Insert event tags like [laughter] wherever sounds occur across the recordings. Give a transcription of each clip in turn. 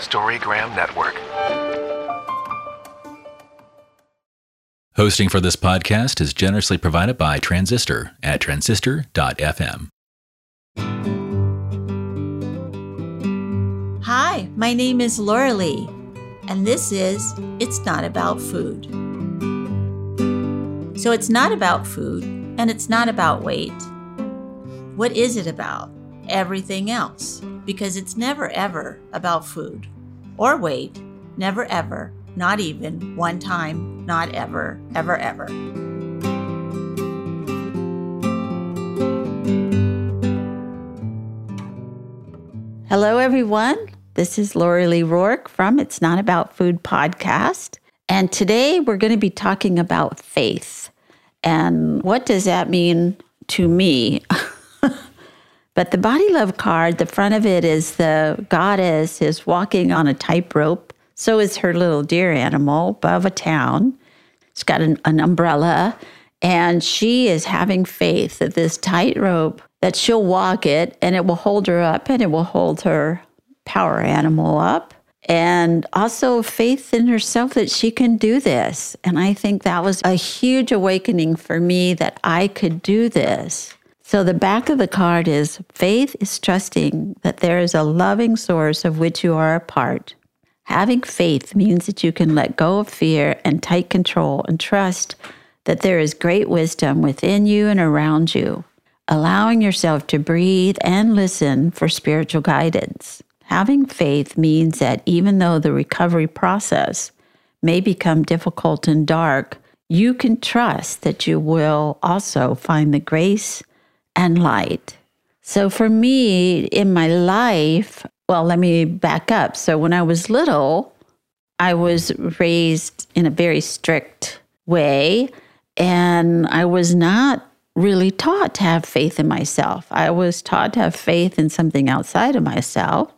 Storygram Network. Hosting for this podcast is generously provided by Transistor at transistor.fm. Hi, my name is Laura Lee, and this is It's Not About Food. So, it's not about food, and it's not about weight. What is it about? Everything else, because it's never ever about food or weight, never ever, not even one time, not ever, ever, ever. Hello, everyone. This is Lori Lee Roark from It's Not About Food podcast. And today we're going to be talking about faith. And what does that mean to me? [laughs] but the body love card, the front of it is the goddess is walking on a tightrope. So is her little deer animal above a town. It's got an, an umbrella. And she is having faith that this tightrope, that she'll walk it and it will hold her up and it will hold her power animal up and also faith in herself that she can do this. And I think that was a huge awakening for me that I could do this. So the back of the card is faith is trusting that there is a loving source of which you are a part. Having faith means that you can let go of fear and tight control and trust that there is great wisdom within you and around you, allowing yourself to breathe and listen for spiritual guidance. Having faith means that even though the recovery process may become difficult and dark, you can trust that you will also find the grace and light. So for me in my life, well, let me back up. So when I was little, I was raised in a very strict way, and I was not really taught to have faith in myself. I was taught to have faith in something outside of myself.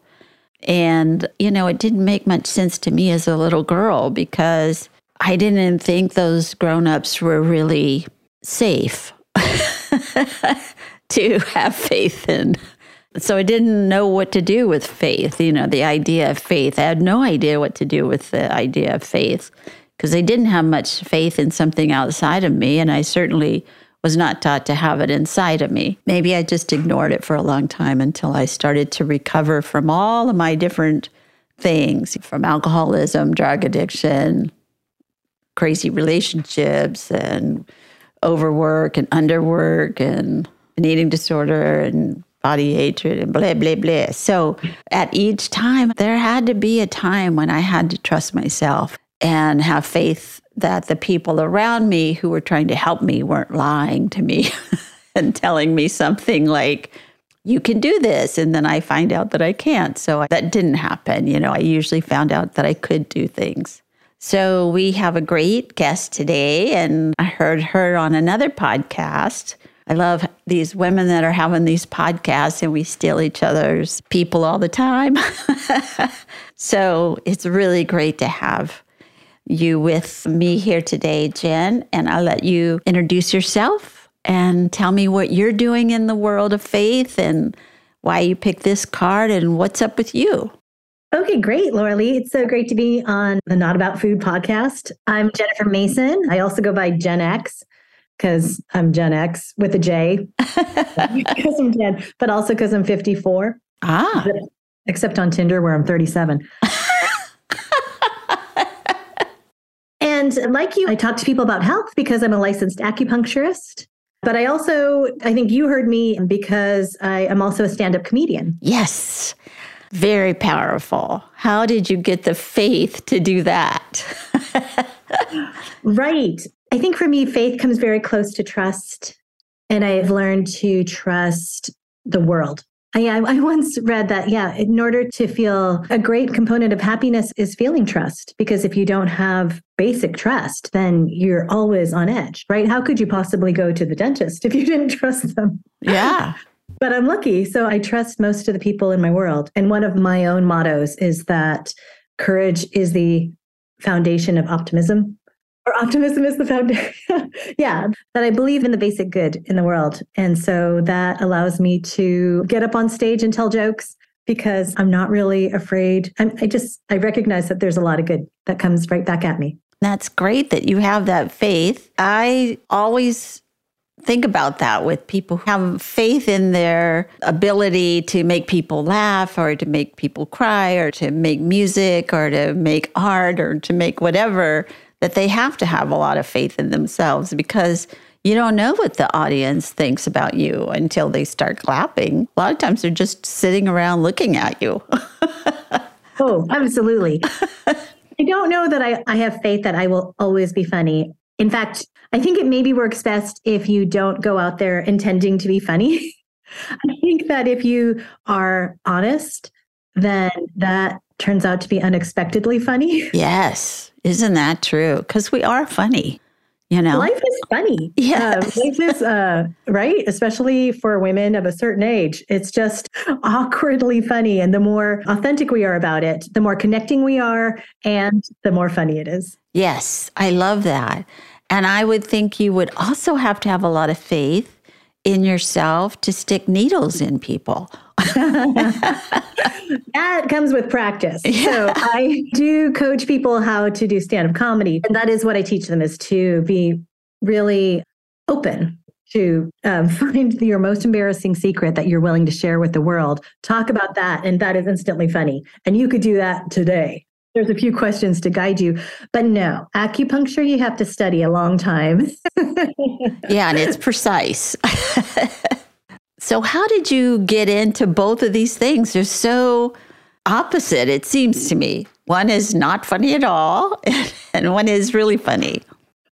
And, you know, it didn't make much sense to me as a little girl because I didn't think those grown ups were really safe [laughs] to [laughs] have faith in. So I didn't know what to do with faith, you know, the idea of faith. I had no idea what to do with the idea of faith because I didn't have much faith in something outside of me. And I certainly was not taught to have it inside of me. Maybe I just ignored it for a long time until I started to recover from all of my different things from alcoholism, drug addiction, crazy relationships, and overwork and underwork and an eating disorder and body hatred and blah, blah, blah. So at each time, there had to be a time when I had to trust myself and have faith that the people around me who were trying to help me weren't lying to me [laughs] and telling me something like, you can do this. And then I find out that I can't. So that didn't happen. You know, I usually found out that I could do things. So we have a great guest today, and I heard her on another podcast. I love these women that are having these podcasts and we steal each other's people all the time. [laughs] so it's really great to have you with me here today, Jen, and I'll let you introduce yourself and tell me what you're doing in the world of faith and why you picked this card and what's up with you. Okay, great, Laura Lee. It's so great to be on the Not About Food podcast. I'm Jennifer Mason. I also go by Gen X because I'm Gen X with a J, [laughs] because I'm Gen, but also because I'm 54. Ah. Except on Tinder where I'm 37. [laughs] And like you, I talk to people about health because I'm a licensed acupuncturist. But I also, I think you heard me because I am also a stand up comedian. Yes. Very powerful. How did you get the faith to do that? [laughs] right. I think for me, faith comes very close to trust. And I've learned to trust the world. I, I once read that, yeah, in order to feel a great component of happiness is feeling trust. Because if you don't have basic trust, then you're always on edge, right? How could you possibly go to the dentist if you didn't trust them? Yeah. [laughs] but I'm lucky. So I trust most of the people in my world. And one of my own mottos is that courage is the foundation of optimism or optimism is the foundation. [laughs] yeah, that I believe in the basic good in the world. And so that allows me to get up on stage and tell jokes because I'm not really afraid. I'm, I just, I recognize that there's a lot of good that comes right back at me. That's great that you have that faith. I always think about that with people who have faith in their ability to make people laugh or to make people cry or to make music or to make art or to make whatever, that they have to have a lot of faith in themselves because you don't know what the audience thinks about you until they start clapping. A lot of times they're just sitting around looking at you. [laughs] oh, absolutely. I don't know that I, I have faith that I will always be funny. In fact, I think it maybe works best if you don't go out there intending to be funny. [laughs] I think that if you are honest, then that turns out to be unexpectedly funny. [laughs] Yes. Isn't that true? Because we are funny. You know, life is funny. [laughs] Yeah, uh, life is uh, right, especially for women of a certain age. It's just awkwardly funny, and the more authentic we are about it, the more connecting we are, and the more funny it is. Yes, I love that. And I would think you would also have to have a lot of faith in yourself to stick needles in people. [laughs] that comes with practice. Yeah. So I do coach people how to do stand-up comedy. And that is what I teach them is to be really open to um, [laughs] find your most embarrassing secret that you're willing to share with the world. Talk about that. And that is instantly funny. And you could do that today there's a few questions to guide you. But no, acupuncture, you have to study a long time. [laughs] yeah, and it's precise. So, how did you get into both of these things? They're so opposite, it seems to me. One is not funny at all, [laughs] and one is really funny.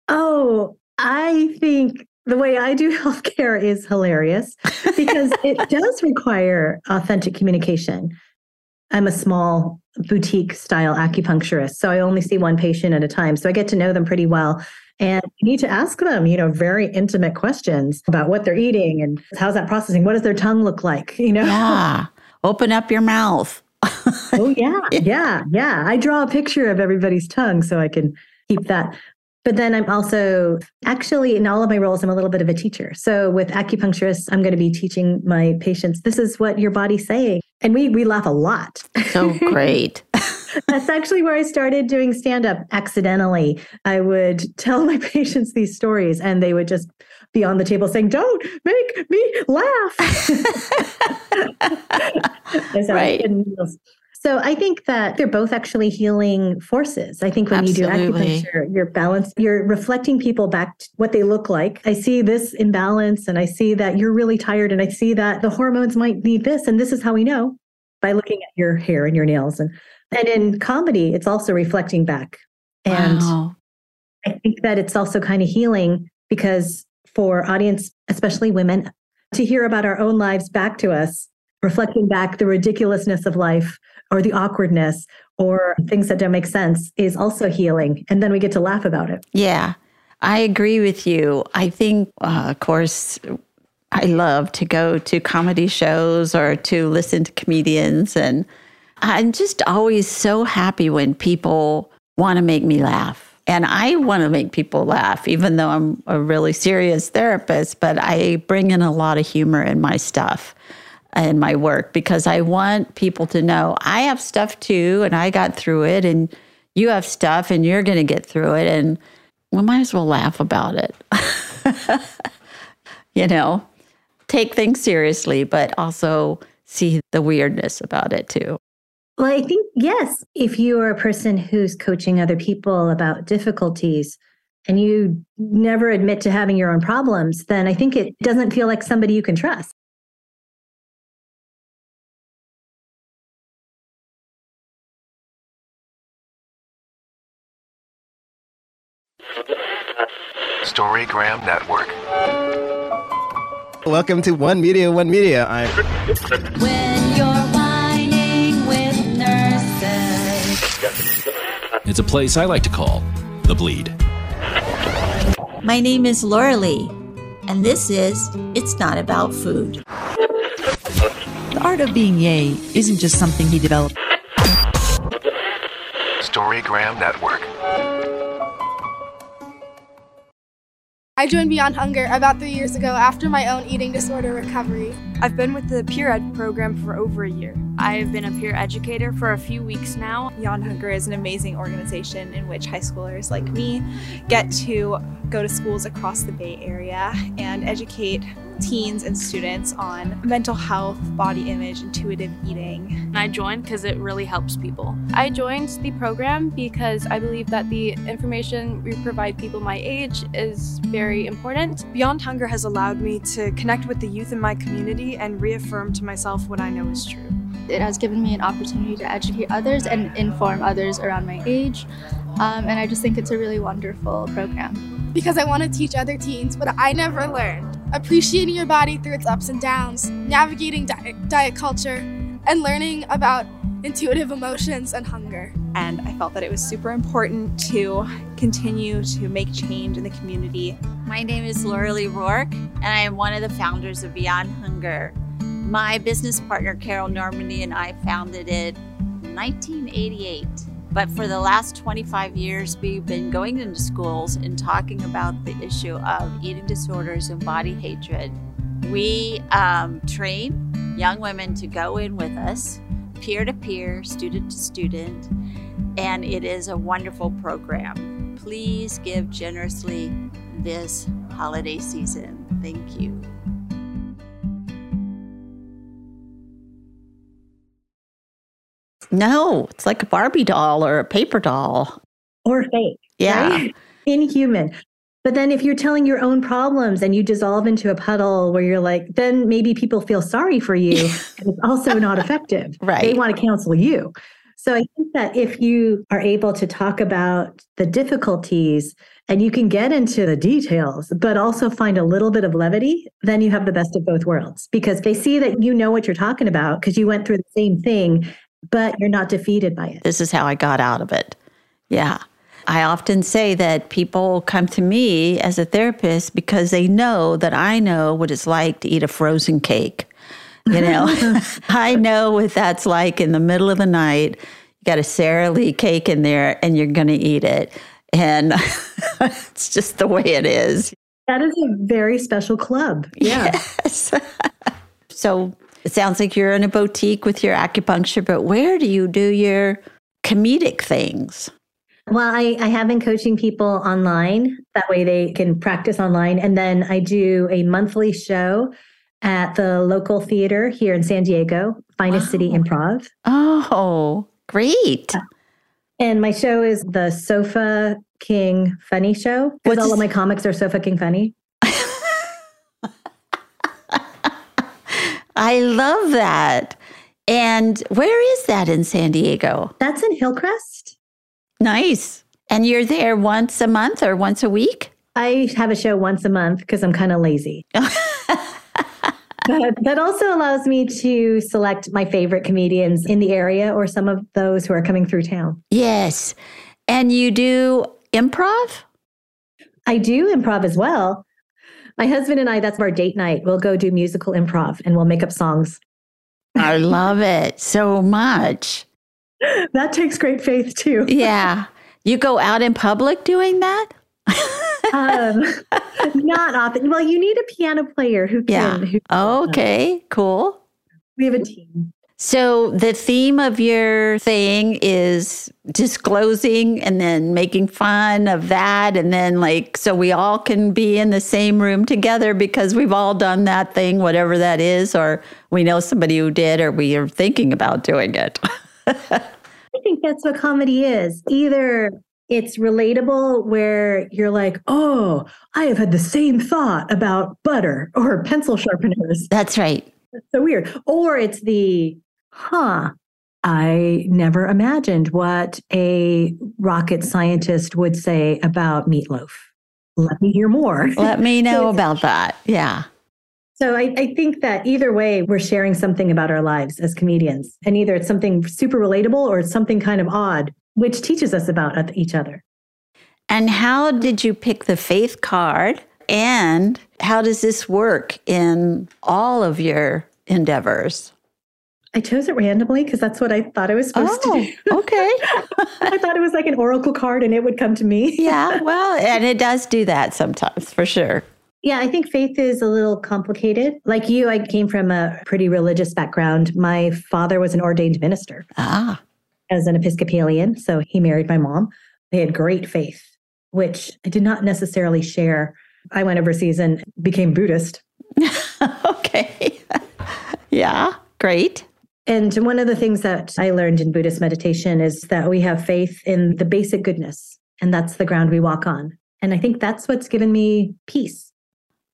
Oh, I think the way I do [laughs] healthcare is hilarious because it [laughs] does require authentic communication. I'm a small boutique style acupuncturist. So I only see one patient at a time. So I get to know them pretty well. And you need to ask them, you know, very intimate questions about what they're eating and how's that processing? What does their tongue look like? [laughs] You know? Yeah. Open up your mouth. oh, yeah. [laughs] Yeah. Yeah. I draw a picture of everybody's tongue so I can keep that. But then I'm also actually in all of my roles, I'm a little bit of a teacher. So with acupuncturists, I'm going to be teaching my patients this is what your body's saying. And we we laugh a lot. Oh, so [laughs] great. That's actually where I started doing stand up accidentally. I would tell my [laughs] patients these stories and they would just be on the table saying, Don't make me laugh. [laughs] right. So I think that they're both actually healing forces. I think when Absolutely. you do acupuncture, you're balanced, you're reflecting people back to what they look like. I see this imbalance and I see that you're really tired and I see that the hormones might need this. And this is how we know by looking at your hair and your nails. And and in comedy, it's also reflecting back. And wow. I think that it's also kind of healing because for audience, especially women, to hear about our own lives back to us, reflecting back the ridiculousness of life or the awkwardness or things that don't make sense is also healing. And then we get to laugh about it. Yeah, I agree with you. I think, uh, of course, I love to go to comedy shows or to listen to comedians. And I'm just always so happy when people want to make me laugh. And I want to make people laugh, even though I'm a really serious therapist, but I bring in a lot of humor in my stuff in my work because I want people to know I have stuff too and I got through it and you have stuff and you're going to get through it and we might as well laugh about it. [laughs] you know, take things seriously, but also see the weirdness about it too. Well, I think, yes, if you are a person who's coaching other people about difficulties and you never admit to having your own problems, then I think it doesn't feel like somebody you can trust. Storygram Network. Welcome to One Media, One Media. I'm. When you're whining with nurses. It's a place I like to call The Bleed. My name is Laura Lee, and this is It's Not About Food. The art of being yay isn't just something he developed. Storygram Network. I joined Beyond Hunger about three years ago after my own eating disorder recovery. I've been with the Peer Ed program for over a year. I've been a peer educator for a few weeks now. Beyond Hunger is an amazing organization in which high schoolers like me get to go to schools across the Bay Area and educate teens and students on mental health, body image, intuitive eating. I joined because it really helps people. I joined the program because I believe that the information we provide people my age is very important. Beyond Hunger has allowed me to connect with the youth in my community and reaffirm to myself what I know is true. It has given me an opportunity to educate others and inform others around my age. Um, and I just think it's a really wonderful program. Because I want to teach other teens what I never learned appreciating your body through its ups and downs, navigating diet, diet culture, and learning about intuitive emotions and hunger. And I felt that it was super important to continue to make change in the community. My name is Laura Lee Roark, and I am one of the founders of Beyond Hunger. My business partner, Carol Normandi, and I founded it in 1988. But for the last 25 years, we've been going into schools and talking about the issue of eating disorders and body hatred. We um, train young women to go in with us, peer to peer, student to student, and it is a wonderful program. Please give generously this holiday season. Thank you. No, it's like a Barbie doll or a paper doll. Or fake. Yeah. Right? [laughs] Inhuman. But then if you're telling your own problems and you dissolve into a puddle where you're like, then maybe people feel sorry for you. [laughs] and it's also not effective. Right. They want to counsel you. So I think that if you are able to talk about the difficulties and you can get into the details, but also find a little bit of levity, then you have the best of both worlds because they see that you know what you're talking about because you went through the same thing, but you're not defeated by it. This is how I got out of it. Yeah. I often say that people come to me as a therapist because they know that I know what it's like to eat a frozen cake. You know, [laughs] [laughs] I know what that's like in the middle of the night. You got a Sara Lee cake in there and you're going to eat it. And [laughs] it's just the way it is. That is a very special club. Yeah. Yes. so it sounds like you're in a boutique with your acupuncture, but where do you do your comedic things? Well, I, I have been coaching people online. That way they can practice online. And then I do a monthly show at the local theater here in San Diego, Finest wow. City Improv. Oh, great. And my show is the Sofa King Funny Show. Because all of my comics are Sofa King Funny. [laughs] I love that. And where is that in San Diego? That's in Hillcrest. Nice. And you're there once a month or once a week? I have a show once a month because I'm kind of lazy. [laughs] but that also allows me to select my favorite comedians in the area or some of those who are coming through town. Yes. And you do improv? I do improv as well. My husband and I, that's our date night. We'll go do musical improv and we'll make up songs. I love it so much. [laughs] That takes great faith too. yeah. You go out in public doing that? [laughs] um, not often. Well, you need a piano player who can. Yeah. Who okay, cool. We have a team. So the theme of your thing is disclosing and then making fun of that. And then, like, so we all can be in the same room together because we've all done that thing, whatever that is, or we know somebody who did, or we are thinking about doing it. [laughs] I think that's what comedy is. Either it's relatable where you're like, oh, I have had the same thought about butter or pencil sharpeners. That's right. That's so weird. Or it's the, huh, I never imagined what a rocket scientist would say about meatloaf. Let me hear more. Let me know [laughs] about that. Yeah. So I, I, think that either way, we're sharing something about our lives as comedians. And either it's something super relatable or it's something kind of odd, which teaches us about each other. And how did you pick the faith card? And how does this work in all of your endeavors? I chose it randomly because that's what I thought I was supposed oh, to do. [laughs] okay. I thought it was like an oracle card and it would come to me. [laughs] yeah, well, and it does do that sometimes for sure. Yeah, I think faith is a little complicated. Like you, I came from a pretty religious background. My father was an ordained minister. Ah. As an Episcopalian. So he married my mom. They had great faith, which I did not necessarily share. I went overseas and became Buddhist. [laughs] okay. yeah, great. And one of the things that I learned in Buddhist meditation is that we have faith in the basic goodness, and that's the ground we walk on. And I think that's what's given me peace.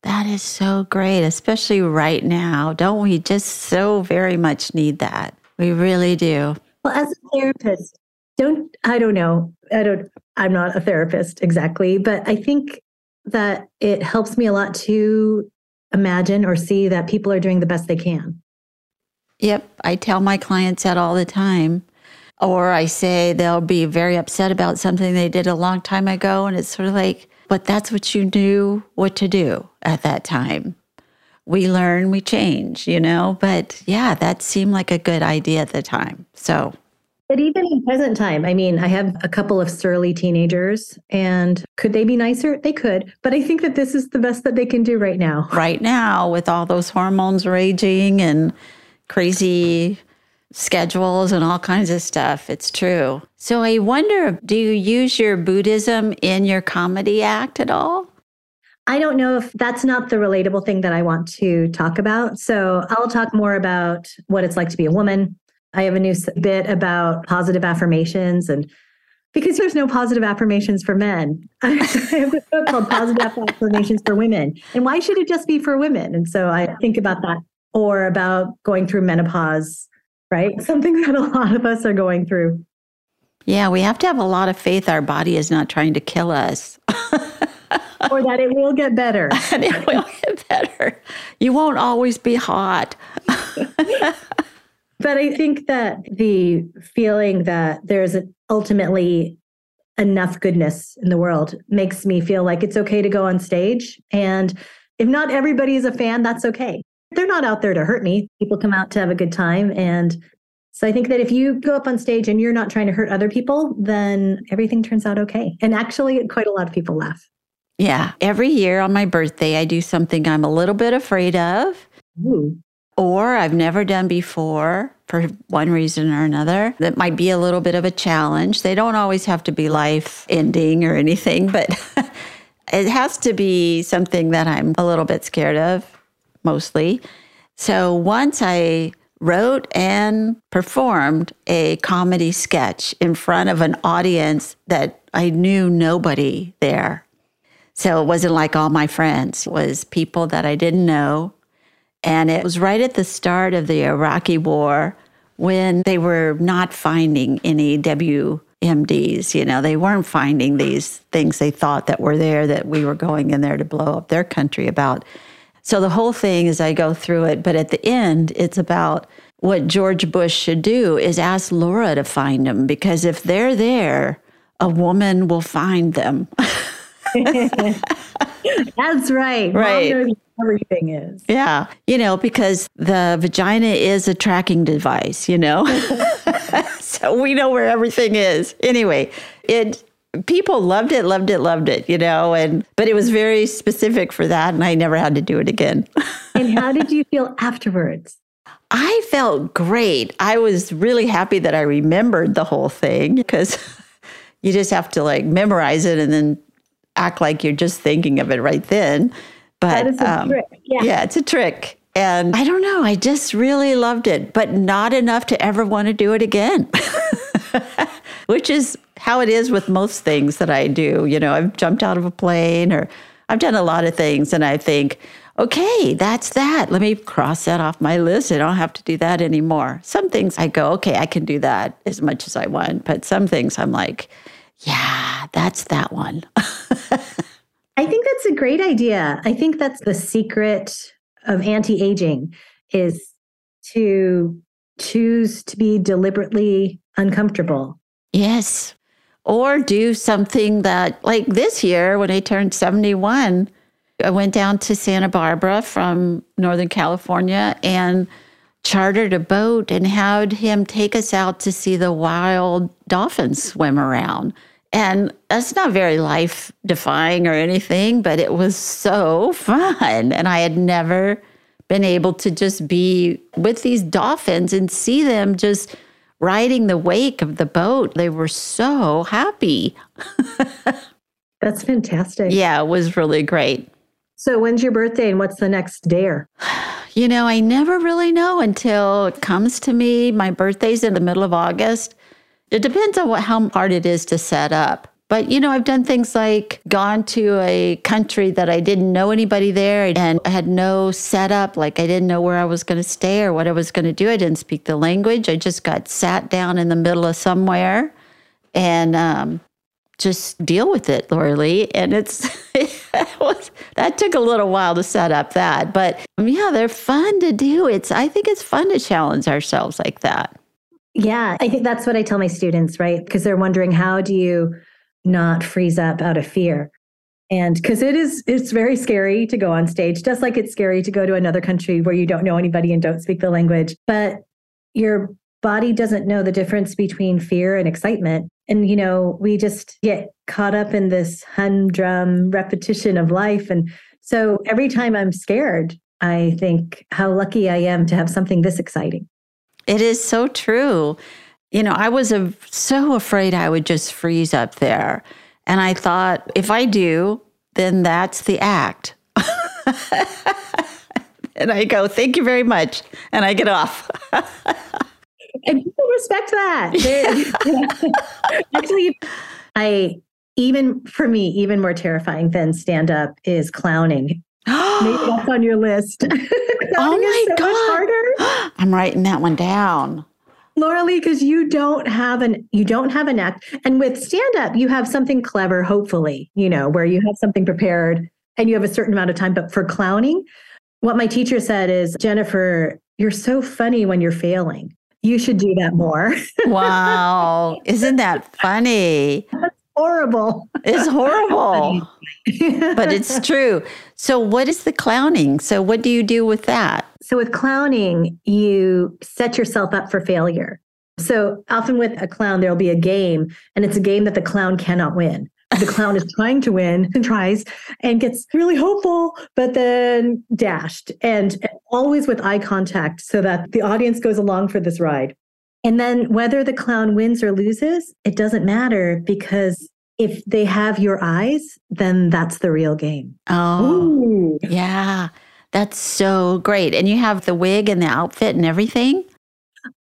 That is so great, especially right now. Don't we just so very much need that? We really do. Well, as a therapist, don't, I don't know. I don't, I'm not a therapist exactly, but I think that it helps me a lot to imagine or see that people are doing the best they can. Yep. I tell my clients that all the time. Or I say they'll be very upset about something they did a long time ago. And it's sort of like, but that's what you knew what to do at that time. We learn, we change, you know? But yeah, that seemed like a good idea at the time. So but even in present time, I mean, I have a couple of surly teenagers, and could they be nicer? They could. But I think that this is the best that they can do right now. Right now, with all those hormones raging and crazy schedules and all kinds of stuff, it's true. So I wonder do you use your Buddhism in your comedy act at all? I don't know if that's not the relatable thing that I want to talk about. So I'll talk more about what it's like to be a woman, I have a new bit about positive affirmations and because there's no positive affirmations for men. [laughs] I have a book called Positive Affirmations for Women. And why should it just be for women? And so I think about that or about going through menopause, right? [laughs] Something that a lot of us are going through. Yeah, we have to have a lot of faith our body is not trying to kill us. [laughs] or that it will get better. [laughs] and it will get better. You won't always be hot. But I think that the feeling that there's ultimately enough goodness in the world makes me feel like it's okay to go on stage. And if not everybody is a fan, that's okay. They're not out there to hurt me. People come out to have a good time. And so I think that if you go up on stage and you're not trying to hurt other people, then everything turns out okay. And actually, quite a lot of people laugh. Yeah. Every year on my birthday, I do something I'm a little bit afraid of. Ooh or I've never done before for one reason or another. That might be a little bit of a challenge. They don't always have to be life ending or anything, but [laughs] it has to be something that I'm a little bit scared of, mostly. So once I wrote and performed a comedy sketch in front of an audience that I knew nobody there. So it wasn't like all my friends, it was people that I didn't know and it was right at the start of the Iraqi war when they were not finding any WMDs. You know, they weren't finding these things they thought that were there that we were going in there to blow up their country about. So the whole thing is I go through it, but at the end, it's about what George Bush should do is ask Laura to find them because if they're there, a woman will find them. [laughs] That's right. Right. Everything is. Yeah. You know, because the vagina is a tracking device, you know? [laughs] so we know where everything is. Anyway, it people loved it, loved it, loved it, you know, and but it was very specific for that and I never had to do it again. [laughs] and how did you feel afterwards? I felt great. I was really happy that I remembered the whole thing because [laughs] you just have to like memorize it and then act like you're just thinking of it right then. But um, yeah. yeah, it's a trick. And I don't know, I just really loved it, but not enough to ever want to do it again. [laughs] Which is how it is with most things that I do. You know, I've jumped out of a plane or I've done a lot of things and I think, okay, that's that. Let me cross that off my list. I don't have to do that anymore. Some things I go, okay, I can do that as much as I want. But some things I'm like, yeah, that's that one. [laughs] I think that's a great idea. I think that's the secret of anti-aging is to choose to be deliberately uncomfortable. Yes. Or do something that like this year when I turned 71, I went down to Santa Barbara from Northern California and chartered a boat and had him take us out to see the wild dolphins swim around. And that's not very life defying or anything, but it was so [laughs] fun. And I had never been able to just be with these dolphins and see them just riding the wake of the boat. They were so happy. [laughs] That's fantastic. Yeah, it was really great. So, when's your birthday and what's the next dare? [sighs] You know, I never really know until it comes to me. My birthday's in the middle of August. It depends on what, how hard it is to set up. But, you know, I've done things like gone to a country that I didn't know anybody there and I had no setup. Like I didn't know where I was going to stay or what I was going to do. I didn't speak the language. I just got sat down in the middle of somewhere and um, just deal with it, Laura Lee. And it's, [laughs] it was, that took a little while to set up that. But um, yeah, they're fun to do. It's, I think it's fun to challenge ourselves like that. Yeah, I think that's what I tell my students, right? Because they're wondering how do you not freeze up out of fear? And because it is, it's very scary to go on stage, just like it's scary to go to another country where you don't know anybody and don't speak the language. But your body doesn't know the difference between fear and excitement. And, you know, we just get caught up in this humdrum repetition of life. And so every time I'm scared, I think how lucky I am to have something this exciting. It is so true. You know, I was a, so afraid I would just freeze up there. And I thought, if I do, then that's the act. [laughs] and I go, thank you very much. And I get off. [laughs] and people respect that. [laughs] Actually, I even for me, even more terrifying than stand up is clowning. [gasps] Maybe that's on your list. oh my so God. [gasps] I'm writing that one down. Laura Lee, because you don't have an you don't have an act. And with stand up, you have something clever, hopefully, you know, where you have something prepared and you have a certain amount of time. But for clowning, what my teacher said is, Jennifer, you're so funny when you're failing. You should do that more. [laughs] wow. Isn't that funny? That's horrible. It's horrible. [laughs] but it's [laughs] true. So, what is the clowning? So, what do you do with that? So, with clowning, you set yourself up for failure. So, often with a clown, there'll be a game, and it's a game that the clown cannot win. The clown is trying to win and [laughs] tries and gets really hopeful, but then dashed, and always with eye contact so that the audience goes along for this ride. And then whether the clown wins or loses, it doesn't matter because if they have your eyes, then that's the real game. Oh, Ooh. yeah. That's so great. And you have the wig and the outfit and everything?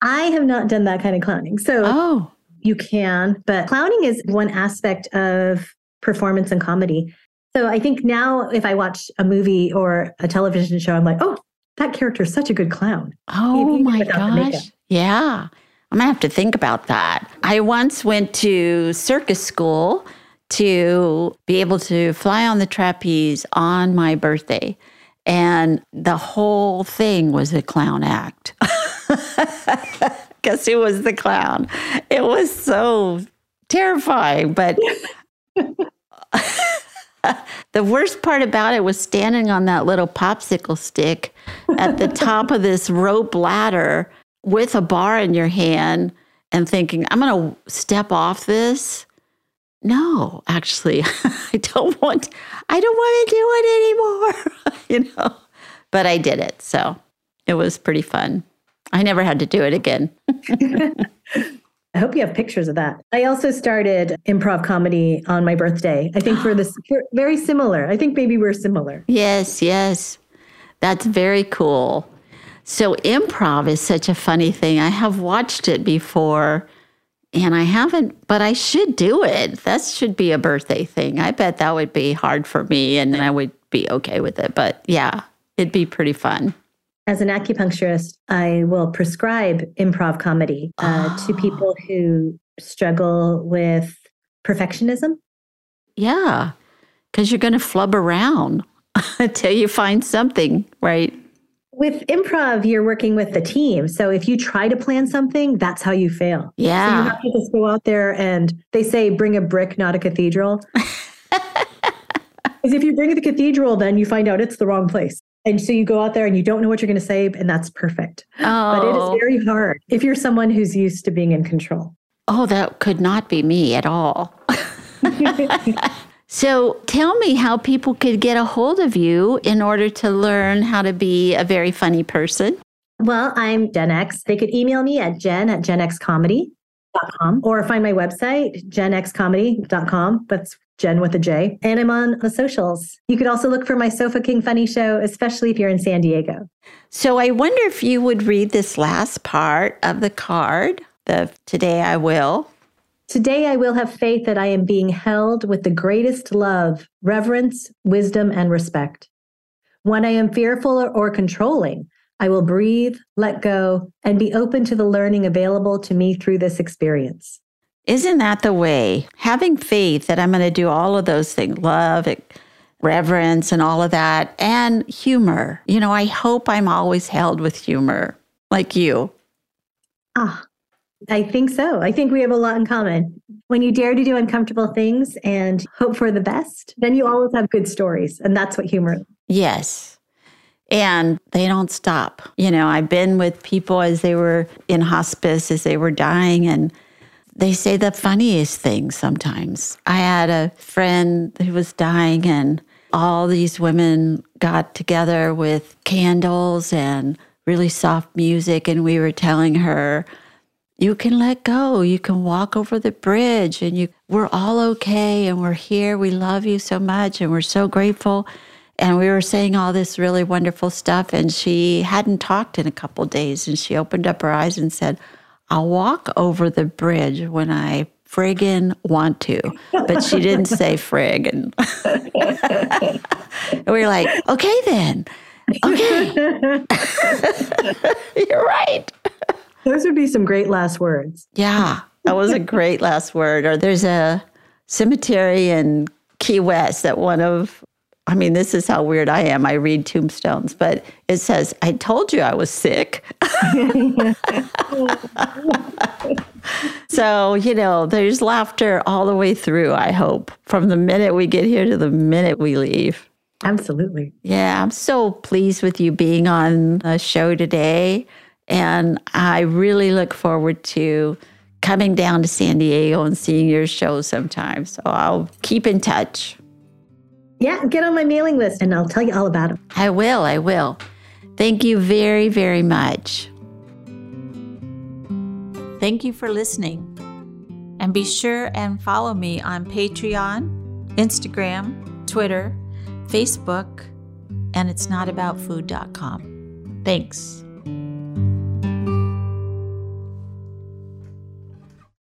I have not done that kind of clowning. So oh. you can, but clowning is one aspect of performance and comedy. So I think now if I watch a movie or a television show, I'm like, oh, that character is such a good clown. Oh my gosh. Yeah. I'm gonna have to think about that. I once went to circus school to be able to fly on the trapeze on my birthday. And the whole thing was a clown act. [laughs] Guess who was the clown? It was so terrifying, but [laughs] the worst part about it was standing on that little popsicle stick at the top of this rope ladder with a bar in your hand and thinking, I'm going to step off this. No, actually, [laughs] I don't want I don't want to do it anymore, [laughs] you know. But I did it. So, it was pretty fun. I never had to do it again. [laughs] I hope you have pictures of that. I also started improv comedy on my birthday. I think for this [gasps] very similar. I think maybe we're similar. Yes, yes. That's very cool. So, improv is such a funny thing. I have watched it before and I haven't, but I should do it. That should be a birthday thing. I bet that would be hard for me and I would be okay with it. But yeah, it'd be pretty fun. As an acupuncturist, I will prescribe improv comedy uh, oh. to people who struggle with perfectionism. Yeah, because you're going to flub around [laughs] until you find something, right? With improv, you're working with the team. So if you try to plan something, that's how you fail. Yeah. So you have to just go out there and they say bring a brick, not a cathedral. [laughs] Because if you bring the cathedral, then you find out it's the wrong place. And so you go out there and you don't know what you're going to say, and that's perfect. Oh. But it is oh. very hard if you're someone who's used to being in control. Oh, that could not be me at all. [laughs] [laughs] so tell me how people could get a hold of you in order to learn how to be a very funny person. Well, I'm Gen X. They could email me at jen at genxcomedy.com or find my website, genxcomedy.com. That's Jen with a J. And I'm on the socials. You could also look for my Sofa King Funny Show, especially if you're in San Diego. So I wonder if you would read this last part of the card, the Today I Will. Today I will have faith that I am being held with the greatest love, reverence, wisdom, and respect. When I am fearful or, or controlling, I will breathe, let go, and be open to the learning available to me through this experience. Isn't that the way? Having faith that I'm going to do all of those things love, reverence, and all of that, and humor. You know, I hope I'm always held with humor like you. Ah, I think so. I think we have a lot in common. When you dare to do uncomfortable things and hope for the best, then you always have good stories. And that's what humor. Yes. And they don't stop. You know, I've been with people as they were in hospice, as they were dying, and they say the funniest things sometimes. I had a friend who was dying, and all these women got together with candles and really soft music, and we were telling her, you can let go. You can walk over the bridge and you we're all okay and we're here. We love you so much and we're so grateful. And we were saying all this really wonderful stuff and she hadn't talked in a couple days and she opened up her eyes and said, I'll walk over the bridge when I friggin' want to. But she didn't say [laughs] friggin'. and we were like, okay then. Okay. [laughs] [laughs] You're right. Those would be some great last words. Yeah, that was a [laughs] great last word. Or there's a cemetery in Key West that one of, I mean, this is how weird I am. I read tombstones, but it says, I told you I was sick. [laughs] so, you know, there's laughter all the way through, I hope, from the minute we get here to the minute we leave. Absolutely. Yeah, I'm so pleased with you being on the show today. And I really look forward to coming down to San Diego and seeing your show sometime. So I'll keep in touch. Yeah, get on my mailing list and I'll tell you all about it. I will. I will. Thank you very, very much. Thank you for listening. And be sure and follow me on Patreon, Instagram, Twitter, Facebook, and it's not about food.com. Thanks.